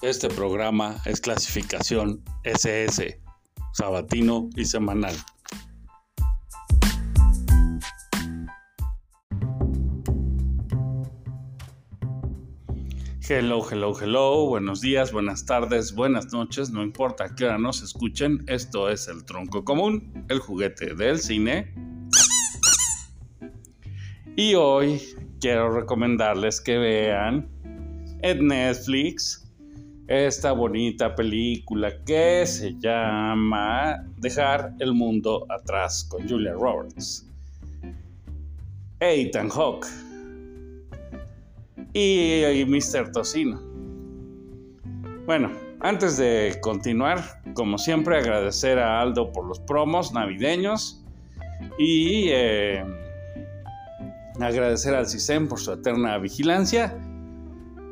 Este programa es clasificación SS, sabatino y semanal. Hello, hello, hello, buenos días, buenas tardes, buenas noches, no importa a qué hora nos escuchen, esto es el tronco común, el juguete del cine. Y hoy quiero recomendarles que vean en Netflix esta bonita película que se llama Dejar el mundo atrás con Julia Roberts, Ethan Hawke y, y Mr. Tocino. Bueno, antes de continuar, como siempre, agradecer a Aldo por los promos navideños y eh, agradecer al CISEM por su eterna vigilancia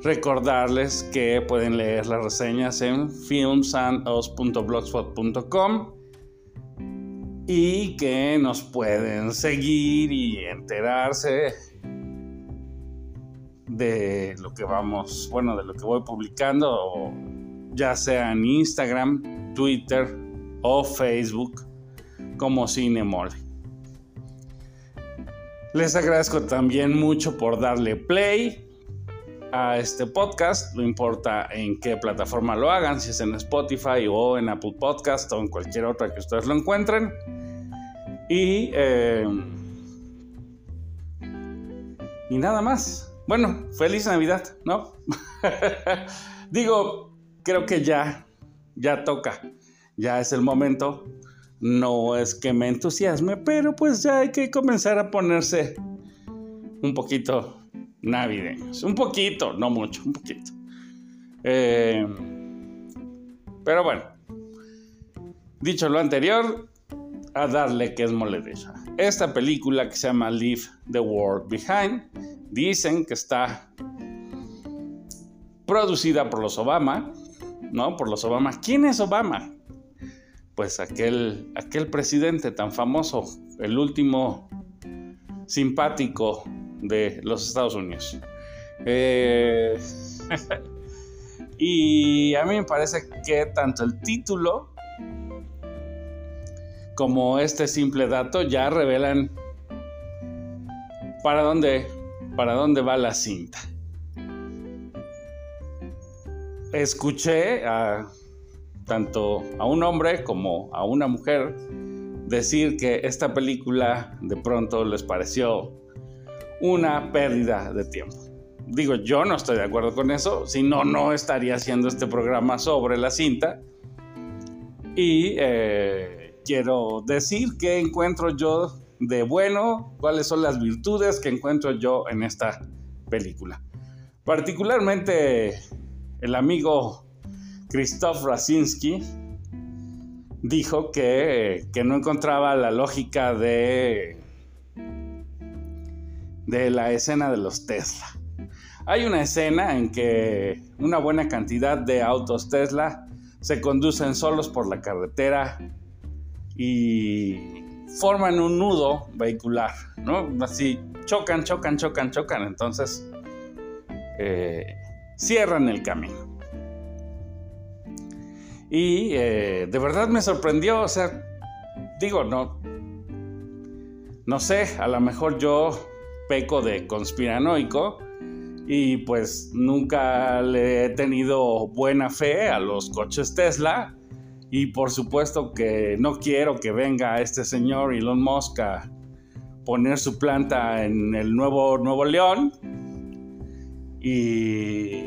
Recordarles que pueden leer las reseñas en filmsandos.blogspot.com y que nos pueden seguir y enterarse de lo que vamos, bueno, de lo que voy publicando, ya sea en Instagram, Twitter o Facebook como Cinemole. Les agradezco también mucho por darle play a este podcast, no importa en qué plataforma lo hagan, si es en Spotify o en Apple Podcast o en cualquier otra que ustedes lo encuentren. Y, eh, y nada más. Bueno, feliz Navidad, ¿no? Digo, creo que ya, ya toca, ya es el momento. No es que me entusiasme, pero pues ya hay que comenzar a ponerse un poquito navideños. Un poquito, no mucho, un poquito. Eh, pero bueno, dicho lo anterior, a darle que es moledeja. Esta película que se llama Leave the World Behind, dicen que está producida por los Obama, ¿no? Por los Obama. ¿Quién es Obama? Pues aquel, aquel presidente tan famoso, el último simpático de los Estados Unidos. Eh, y a mí me parece que tanto el título como este simple dato ya revelan para dónde, para dónde va la cinta. Escuché a tanto a un hombre como a una mujer decir que esta película de pronto les pareció una pérdida de tiempo. Digo, yo no estoy de acuerdo con eso, si no, no estaría haciendo este programa sobre la cinta. Y eh, quiero decir qué encuentro yo de bueno, cuáles son las virtudes que encuentro yo en esta película. Particularmente el amigo Christoph Rasinski dijo que, que no encontraba la lógica de de la escena de los Tesla. Hay una escena en que una buena cantidad de autos Tesla se conducen solos por la carretera y forman un nudo vehicular, ¿no? Así chocan, chocan, chocan, chocan, entonces eh, cierran el camino. Y eh, de verdad me sorprendió, o sea, digo, no, no sé, a lo mejor yo peco de conspiranoico y pues nunca le he tenido buena fe a los coches Tesla y por supuesto que no quiero que venga este señor Elon Musk a poner su planta en el nuevo Nuevo León y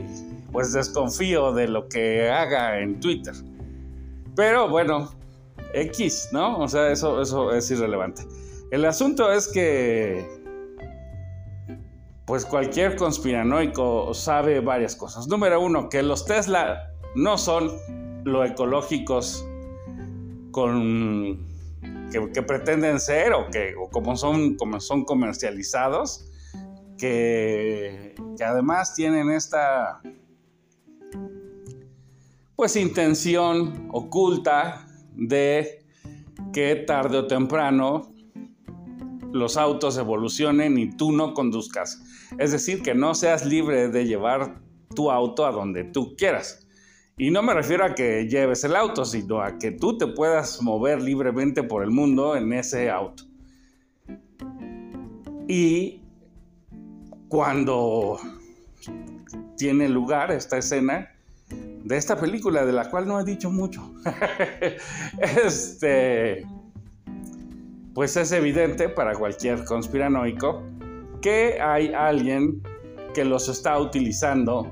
pues desconfío de lo que haga en Twitter. Pero bueno, X, ¿no? O sea, eso, eso es irrelevante. El asunto es que pues cualquier conspiranoico sabe varias cosas. Número uno, que los Tesla no son lo ecológicos con, que, pretenden ser o, que, como, son, como son comercializados, que, que además tienen esta pues intención oculta de que tarde o temprano los autos evolucionen y tú no conduzcas. Es decir, que no seas libre de llevar tu auto a donde tú quieras. Y no me refiero a que lleves el auto, sino a que tú te puedas mover libremente por el mundo en ese auto. Y cuando tiene lugar esta escena de esta película, de la cual no he dicho mucho, este, pues es evidente para cualquier conspiranoico que hay alguien que los está utilizando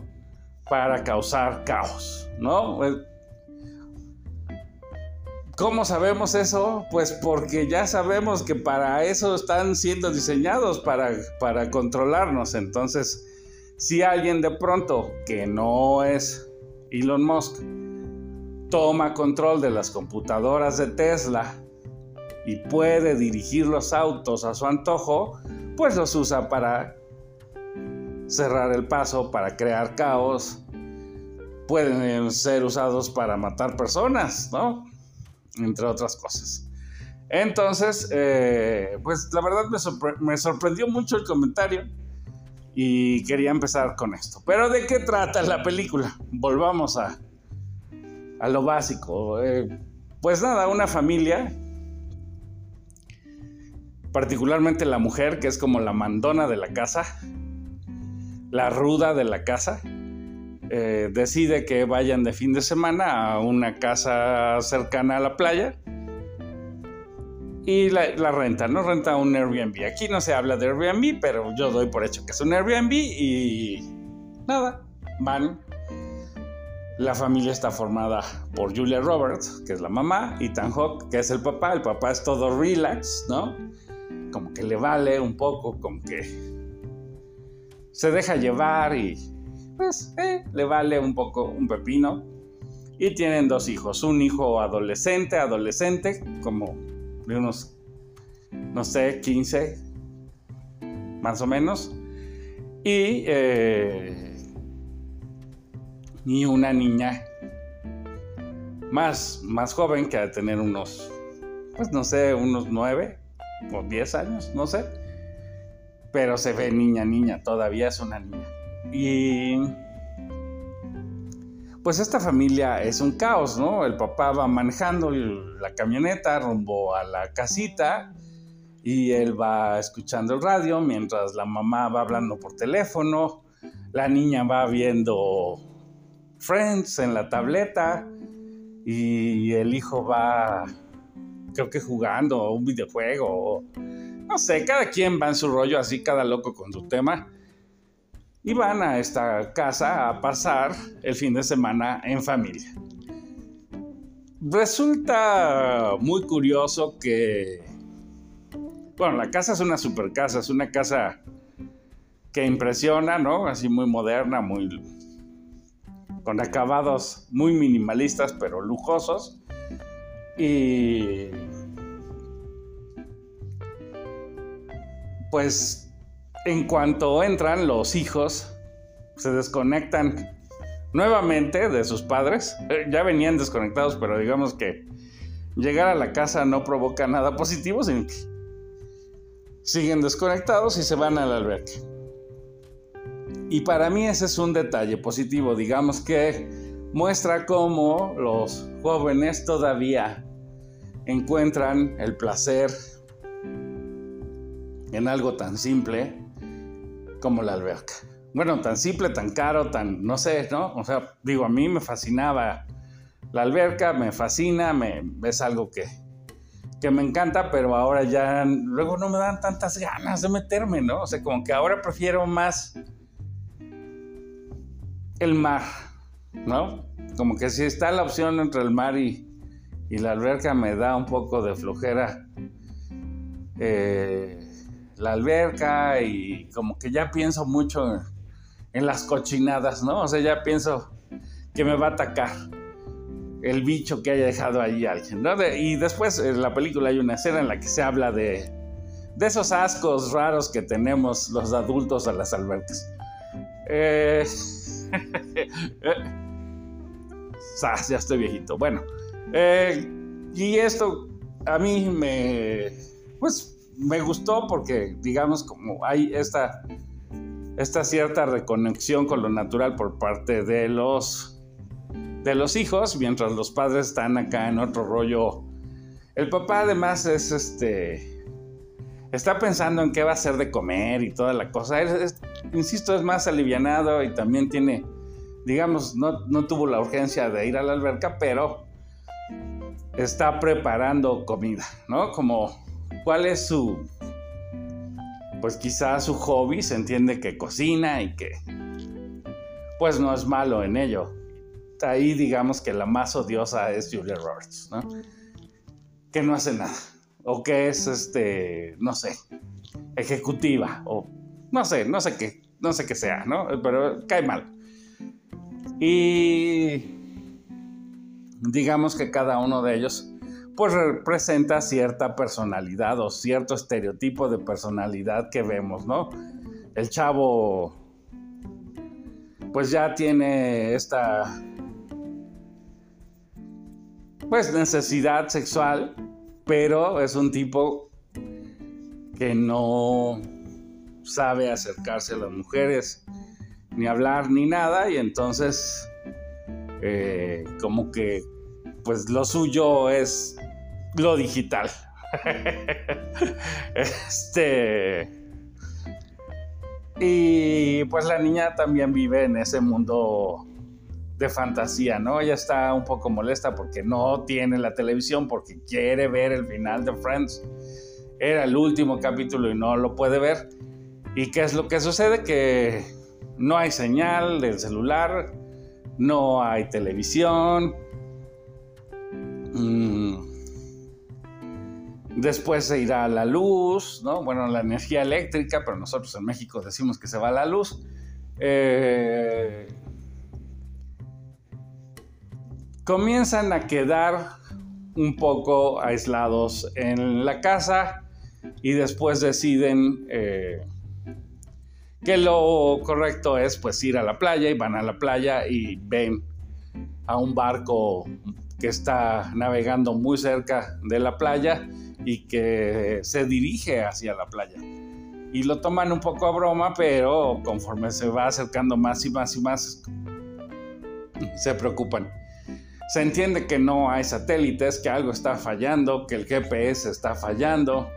para causar caos, ¿no? ¿Cómo sabemos eso? Pues porque ya sabemos que para eso están siendo diseñados, para, para controlarnos. Entonces, si alguien de pronto, que no es Elon Musk, toma control de las computadoras de Tesla y puede dirigir los autos a su antojo, pues los usa para cerrar el paso, para crear caos, pueden ser usados para matar personas, ¿no? Entre otras cosas. Entonces, eh, pues la verdad me, sorprendió mucho el comentario y quería empezar con esto. Pero ¿de qué trata la película? Volvamos a, a lo básico. Eh, pues nada, una familia, particularmente la mujer, que es como la mandona de la casa, la ruda de la casa, eh, decide que vayan de fin de semana a una casa cercana a la playa y la, renta, ¿no? Renta un Airbnb. Aquí no se habla de Airbnb, pero yo doy por hecho que es un Airbnb y nada, van. La familia está formada por Julia Roberts, que es la mamá, y Tan Hawk, que es el papá. El papá es todo relax, ¿no? Como que le vale un poco, como que se deja llevar y pues eh, le vale un poco un pepino. Y tienen dos hijos, un hijo adolescente, adolescente, como de unos, no sé, 15, más o menos. Y, eh, y una niña más, más joven que a tener unos, pues no sé, unos 9 o 10 años, no sé. Pero se ve niña, niña, todavía es una niña. Y pues esta familia es un caos, ¿no? El papá va manejando la camioneta rumbo a la casita y él va escuchando el radio mientras la mamá va hablando por teléfono, la niña va viendo Friends en la tableta y el hijo va, creo que jugando un videojuego, no sé, cada quien va en su rollo, así cada loco con su tema y van a esta casa a pasar el fin de semana en familia. Resulta muy curioso que, bueno, la casa es una super casa, es una casa que impresiona, ¿no? Así muy moderna, muy con acabados muy minimalistas pero lujosos y pues en cuanto entran los hijos, se desconectan nuevamente de sus padres. Eh, ya venían desconectados, pero digamos que llegar a la casa no provoca nada positivo, sino que siguen desconectados y se van al albergue. Y para mí ese es un detalle positivo, digamos que muestra cómo los jóvenes todavía encuentran el placer en algo tan simple como la alberca. Bueno, tan simple, tan caro, tan, no sé, ¿no? O sea, digo, a mí me fascinaba la alberca, me fascina, me, es algo que, que me encanta, pero ahora ya luego no me dan tantas ganas de meterme, ¿no? O sea, como que ahora prefiero más el mar, ¿no? Como que si está la opción entre el mar y, y la alberca me da un poco de flojera. Eh, la alberca y como que ya pienso mucho en, las cochinadas, ¿no? O sea, ya pienso que me va a atacar el bicho que haya dejado ahí alguien, ¿no? y después en la película hay una escena en la que se habla de, de esos ascos raros que tenemos los adultos a las albercas. Eh, ya estoy viejito. Bueno, eh, y esto a mí me, pues me gustó porque, digamos, como hay esta, esta cierta reconexión con lo natural por parte de los de los hijos, mientras los padres están acá en otro rollo. El papá además es este... Está pensando en qué va a hacer de comer y toda la cosa. insisto, es más alivianado y también tiene, digamos, no, no tuvo la urgencia de ir a la alberca, pero está preparando comida, ¿no? Como, ¿cuál es su, pues quizás su hobby? Se entiende que cocina y que, pues no es malo en ello ahí digamos que la más odiosa es Julia Roberts, ¿no? Que no hace nada. O que es, este, no sé, ejecutiva. O no sé, no sé qué, no sé qué sea, ¿no? Pero cae mal. Y digamos que cada uno de ellos pues representa cierta personalidad o cierto estereotipo de personalidad que vemos, ¿no? El chavo pues ya tiene esta pues necesidad sexual, pero es un tipo que no sabe acercarse a las mujeres, ni hablar, ni nada, y entonces eh, como que pues lo suyo es lo digital. este... Y pues la niña también vive en ese mundo de fantasía, ¿no? Ella está un poco molesta porque no tiene la televisión, porque quiere ver el final de Friends. Era el último capítulo y no lo puede ver. ¿Y qué es lo que sucede? Que no hay señal del celular, no hay televisión. Mm. Después se irá la luz, ¿no? Bueno, la energía eléctrica, pero nosotros en México decimos que se va la luz. Eh, comienzan a quedar un poco aislados en la casa y después deciden eh, que lo correcto es pues ir a la playa y van a la playa y ven a un barco que está navegando muy cerca de la playa y que se dirige hacia la playa. Y lo toman un poco a broma, pero conforme se va acercando más y más y más, se preocupan se entiende que no hay satélites, que algo está fallando, que el GPS está fallando.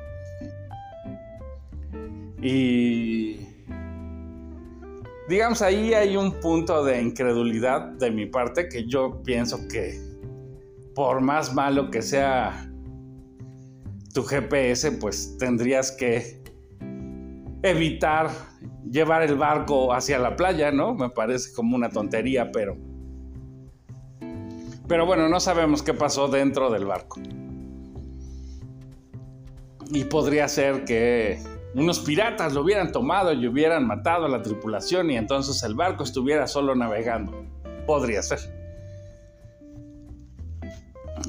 Y digamos, ahí hay un punto de incredulidad de mi parte que yo pienso que por más malo que sea tu GPS, pues tendrías que evitar llevar el barco hacia la playa, ¿no? Me parece como una tontería, pero pero bueno, no sabemos qué pasó dentro del barco. Y podría ser que unos piratas lo hubieran tomado y hubieran matado a la tripulación y entonces el barco estuviera solo navegando. Podría ser.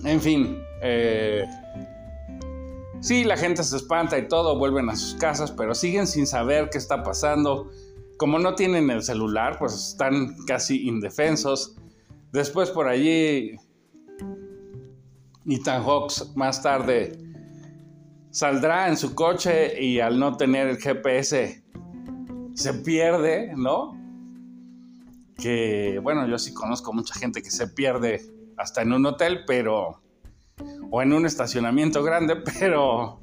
En fin, eh, sí, la gente se espanta y todo, vuelven a sus casas, pero siguen sin saber qué está pasando. Como no tienen el celular, pues están casi indefensos. Después por allí, Ethan Hawks más tarde saldrá en su coche y al no tener el GPS se pierde, ¿no? Que bueno, yo sí conozco mucha gente que se pierde hasta en un hotel, pero o en un estacionamiento grande, pero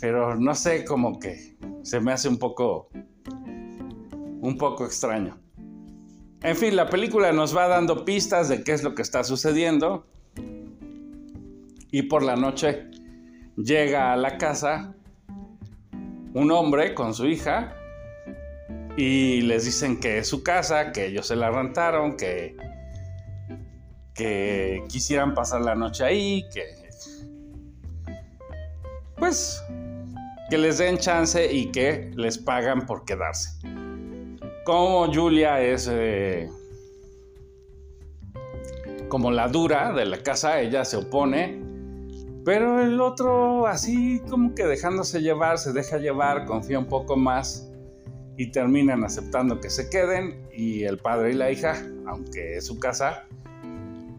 pero no sé, como que se me hace un poco un poco extraño. En fin, la película nos va dando pistas de qué es lo que está sucediendo. Y por la noche llega a la casa un hombre con su hija y les dicen que es su casa, que ellos se la rentaron, que, que quisieran pasar la noche ahí, que pues que les den chance y que les pagan por quedarse. Como Julia es eh, como la dura de la casa, ella se opone, pero el otro así como que dejándose llevar, se deja llevar, confía un poco más y terminan aceptando que se queden y el padre y la hija, aunque es su casa,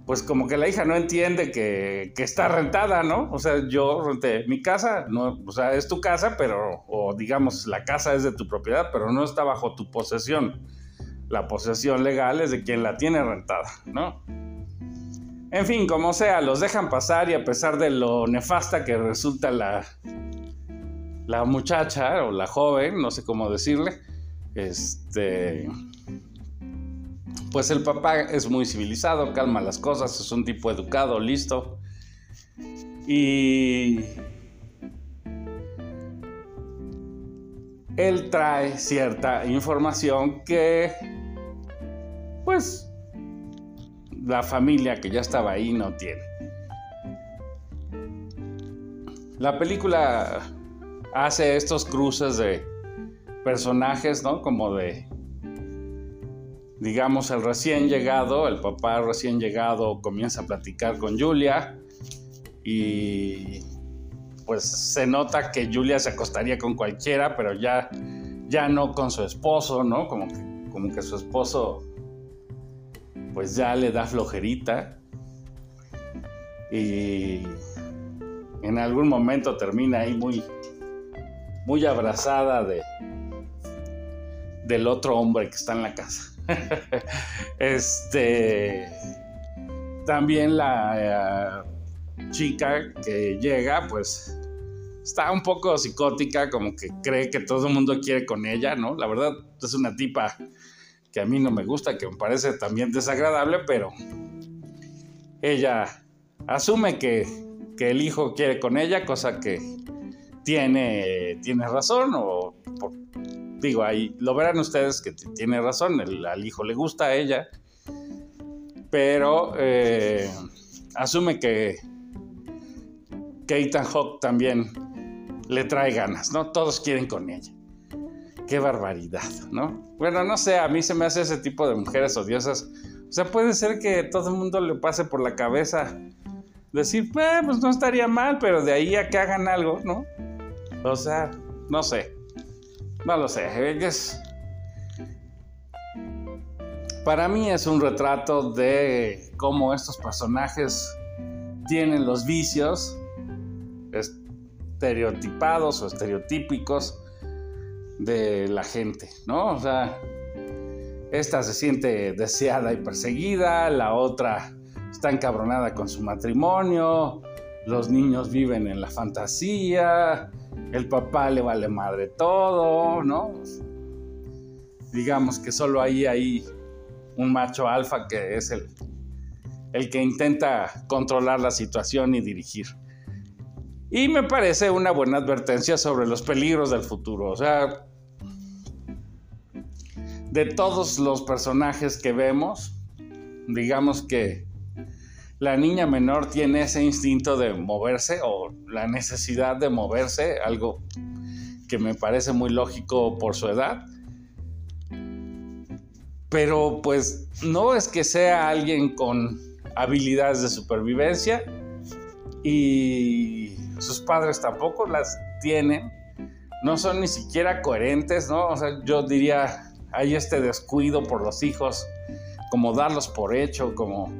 pues como que la hija no entiende que, está rentada, ¿no? O sea, yo renté mi casa, no, o sea, es tu casa, pero, o digamos, la casa es de tu propiedad, pero no está bajo tu posesión. La posesión legal es de quien la tiene rentada, ¿no? En fin, como sea, los dejan pasar y a pesar de lo nefasta que resulta la, la muchacha o la joven, no sé cómo decirle, este, pues el papá es muy civilizado, calma las cosas, es un tipo educado, listo. Y él trae cierta información que, pues, la familia que ya estaba ahí no tiene. La película hace estos cruces de personajes, ¿no? Como de, digamos, el recién llegado, el papá recién llegado comienza a platicar con Julia y pues se nota que Julia se acostaría con cualquiera, pero ya, ya no con su esposo, ¿no? Como que, como que su esposo pues ya le da flojerita y en algún momento termina ahí muy, muy abrazada de, del otro hombre que está en la casa. este, también la eh, chica que llega, pues está un poco psicótica, como que cree que todo el mundo quiere con ella, ¿no? La verdad es una tipa que a mí no me gusta, que me parece también desagradable, pero ella asume que, el hijo quiere con ella, cosa que tiene, tiene razón, o digo, ahí lo verán ustedes que tiene razón, al hijo le gusta a ella, pero eh, asume que, que Ethan Hawke también le trae ganas, ¿no? Todos quieren con ella qué barbaridad, ¿no? Bueno, no sé, a mí se me hace ese tipo de mujeres odiosas. O sea, puede ser que todo el mundo le pase por la cabeza decir, eh, pues no estaría mal, pero de ahí a que hagan algo, ¿no? O sea, no sé. No lo sé. Es... Para mí es un retrato de cómo estos personajes tienen los vicios estereotipados o estereotípicos de la gente, ¿no? O sea, esta se siente deseada y perseguida, la otra está encabronada con su matrimonio, los niños viven en la fantasía, el papá le vale madre todo, ¿no? Digamos que solo hay ahí un macho alfa que es el, el que intenta controlar la situación y dirigir. Y me parece una buena advertencia sobre los peligros del futuro. O sea, de todos los personajes que vemos, digamos que la niña menor tiene ese instinto de moverse o la necesidad de moverse, algo que me parece muy lógico por su edad. Pero pues no es que sea alguien con habilidades de supervivencia y sus padres tampoco las tienen. No son ni siquiera coherentes, ¿no? O sea, yo diría, hay este descuido por los hijos, como darlos por hecho, como,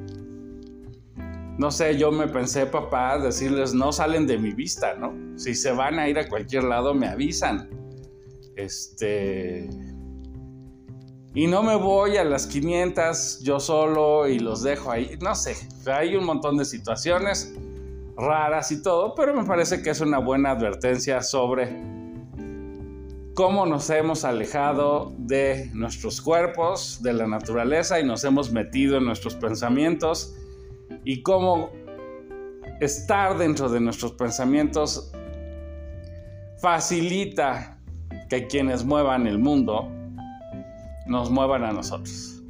no sé, yo me pensé, papá, decirles, no salen de mi vista, ¿no? Si se van a ir a cualquier lado, me avisan. Este... Y no me voy a las 500 yo solo y los dejo ahí. No sé, hay un montón de situaciones raras y todo, pero me parece que es una buena advertencia sobre cómo nos hemos alejado de nuestros cuerpos, de la naturaleza y nos hemos metido en nuestros pensamientos y cómo estar dentro de nuestros pensamientos facilita que quienes muevan el mundo nos muevan a nosotros.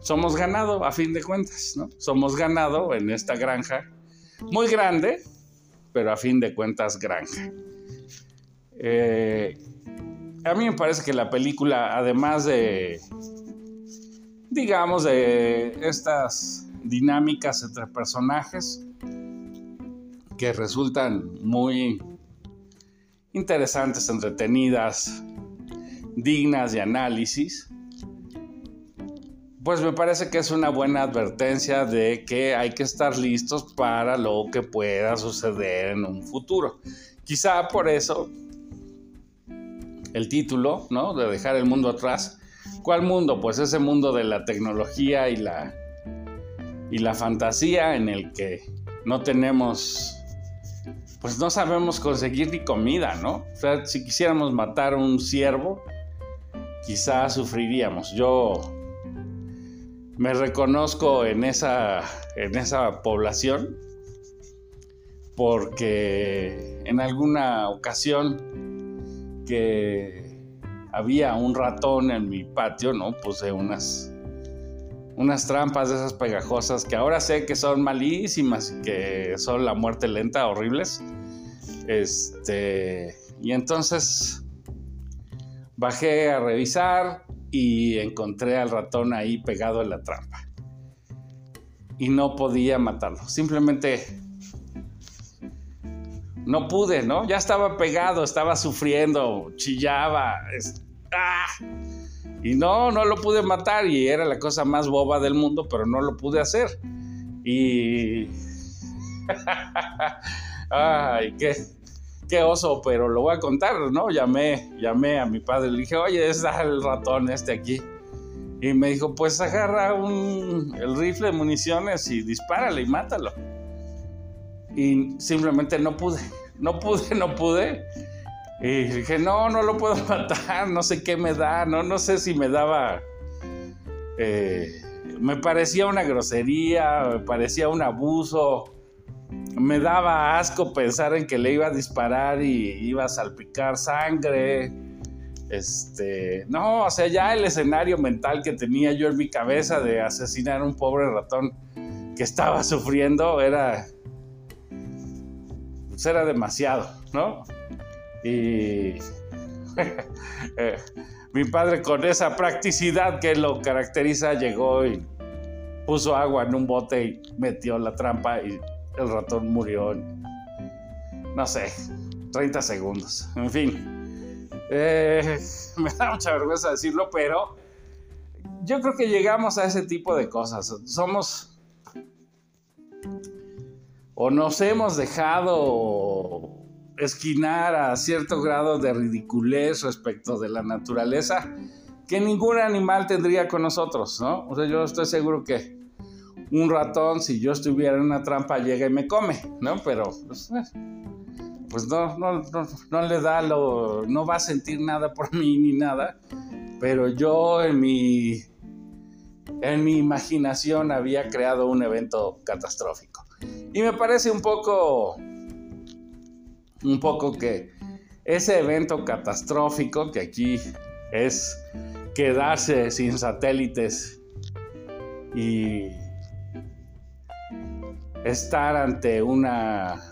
Somos ganado a fin de cuentas, ¿no? Somos ganado en esta granja muy grande, pero a fin de cuentas granja. Eh, a mí me parece que la película, además de, digamos, de estas dinámicas entre personajes que resultan muy interesantes, entretenidas, dignas de análisis, pues me parece que es una buena advertencia de que hay que estar listos para lo que pueda suceder en un futuro. Quizá por eso el título, ¿no? De dejar el mundo atrás, ¿Cuál mundo? Pues ese mundo de la tecnología y la, y la fantasía en el que no tenemos, pues no sabemos conseguir ni comida, ¿no? O sea, si quisiéramos matar a un ciervo, quizás sufriríamos. Yo me reconozco en esa, en esa población porque en alguna ocasión que había un ratón en mi patio, ¿no? Puse unas, unas trampas de esas pegajosas que ahora sé que son malísimas y que son la muerte lenta, horribles. Este, y entonces bajé a revisar y encontré al ratón ahí pegado en la trampa. Y no podía matarlo. Simplemente no pude, ¿no? Ya estaba pegado, estaba sufriendo, chillaba. ¡ah! Y no, no lo pude matar y era la cosa más boba del mundo, pero no lo pude hacer. Y... Ay, qué, qué oso, pero lo voy a contar, ¿no? Llamé, llamé a mi padre, le dije, oye, está el ratón este aquí. Y me dijo, pues agarra un, el rifle de municiones y dispárale y mátalo. Y simplemente no pude, no pude, no pude. Y dije, no, no lo puedo matar, no sé qué me da, no, no sé si me daba... Eh, me parecía una grosería, me parecía un abuso me daba asco pensar en que le iba a disparar y iba a salpicar sangre. Este, no, o sea, ya el escenario mental que tenía yo en mi cabeza de asesinar a un pobre ratón que estaba sufriendo era pues era demasiado, ¿no? Y eh, mi padre con esa practicidad que lo caracteriza llegó y puso agua en un bote y metió la trampa y el ratón murió en, no sé, 30 segundos. En fin, eh, me da mucha vergüenza decirlo, pero yo creo que llegamos a ese tipo de cosas. Somos o nos hemos dejado esquinar a cierto grado de ridiculez respecto de la naturaleza que ningún animal tendría con nosotros, ¿no? O sea, yo estoy seguro que un ratón, si yo estuviera en una trampa, llega y me come, ¿no? Pero, pues, eh, pues no, no, no, le da lo, no va a sentir nada por mí ni nada, pero yo en mi, en mi imaginación había creado un evento catastrófico. Y me parece un poco, un poco que ese evento catastrófico que aquí es quedarse sin satélites y estar ante una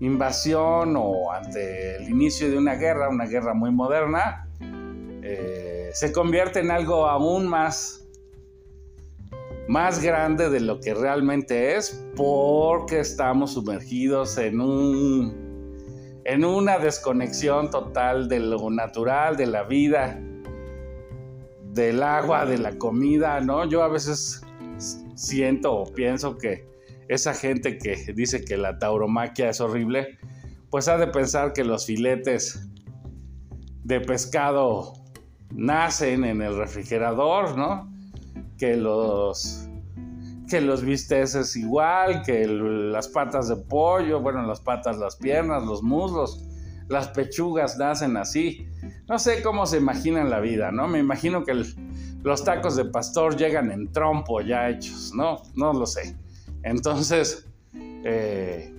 invasión o ante el inicio de una guerra, una guerra muy moderna, eh, se convierte en algo aún más, más grande de lo que realmente es porque estamos sumergidos en un en una desconexión total de lo natural, de la vida, del agua, de la comida, ¿no? Yo a veces siento o pienso que esa gente que dice que la tauromaquia es horrible, pues ha de pensar que los filetes de pescado nacen en el refrigerador, ¿no? Que los que los bisteces igual, que las patas de pollo, bueno, las patas, las piernas, los muslos, las pechugas nacen así. No sé cómo se imaginan la vida, ¿no? Me imagino que los tacos de pastor llegan en trompo ya hechos, ¿no? No lo sé. Entonces, eh,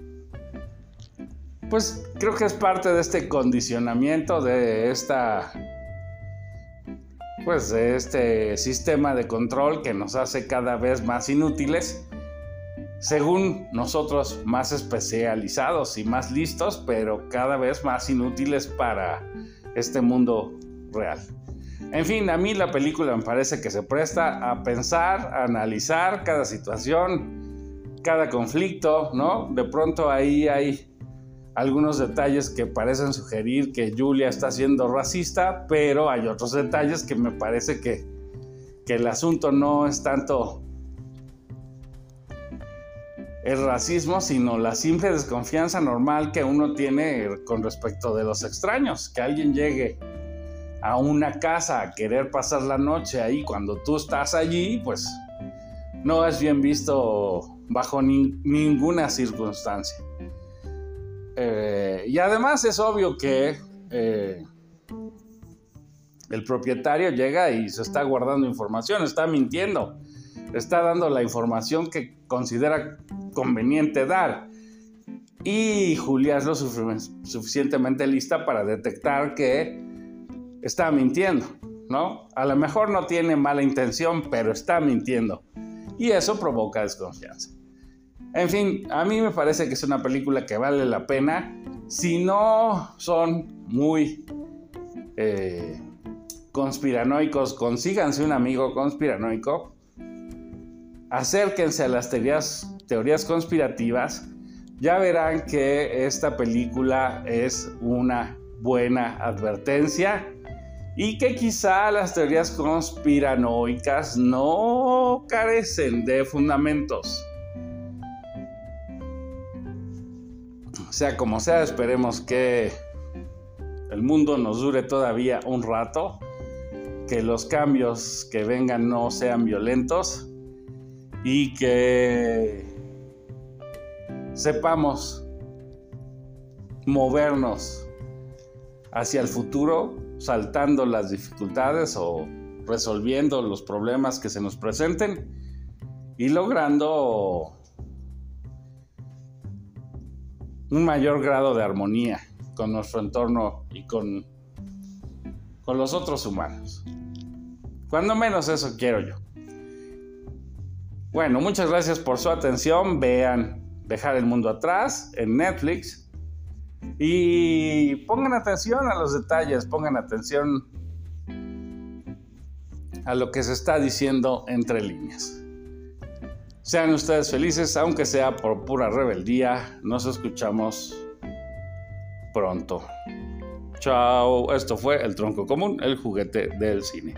pues creo que es parte de este condicionamiento de esta, pues de este sistema de control que nos hace cada vez más inútiles, según nosotros más especializados y más listos, pero cada vez más inútiles para este mundo real. En fin, a mí la película me parece que se presta a pensar, a analizar cada situación, cada conflicto, ¿no? De pronto ahí hay algunos detalles que parecen sugerir que Julia está siendo racista, pero hay otros detalles que me parece que, que el asunto no es tanto el racismo, sino la simple desconfianza normal que uno tiene con respecto de los extraños, que alguien llegue a una casa a querer pasar la noche ahí cuando tú estás allí, pues no es bien visto bajo ninguna circunstancia. Eh, y además es obvio que eh, el propietario llega y se está guardando información, está mintiendo, está dando la información que considera conveniente dar. Y Julia es lo suficientemente lista para detectar que está mintiendo, ¿no? A lo mejor no tiene mala intención, pero está mintiendo. Y eso provoca desconfianza. En fin, a mí me parece que es una película que vale la pena. Si no son muy eh, conspiranoicos, consíganse un amigo conspiranoico. Acérquense a las teorías, conspirativas ya verán que esta película es una buena advertencia y que quizá las teorías conspiranoicas no carecen de fundamentos. Sea como sea, esperemos que el mundo nos dure todavía un rato, que los cambios que vengan no sean violentos y que sepamos movernos hacia el futuro saltando las dificultades o resolviendo los problemas que se nos presenten y logrando un mayor grado de armonía con nuestro entorno y con, con los otros humanos. Cuando menos eso quiero yo. Bueno, muchas gracias por su atención. Vean Dejar el mundo atrás en Netflix. Y pongan atención a los detalles, pongan atención a lo que se está diciendo entre líneas. Sean ustedes felices, aunque sea por pura rebeldía. Nos escuchamos pronto. Chao, esto fue El Tronco Común, el juguete del cine.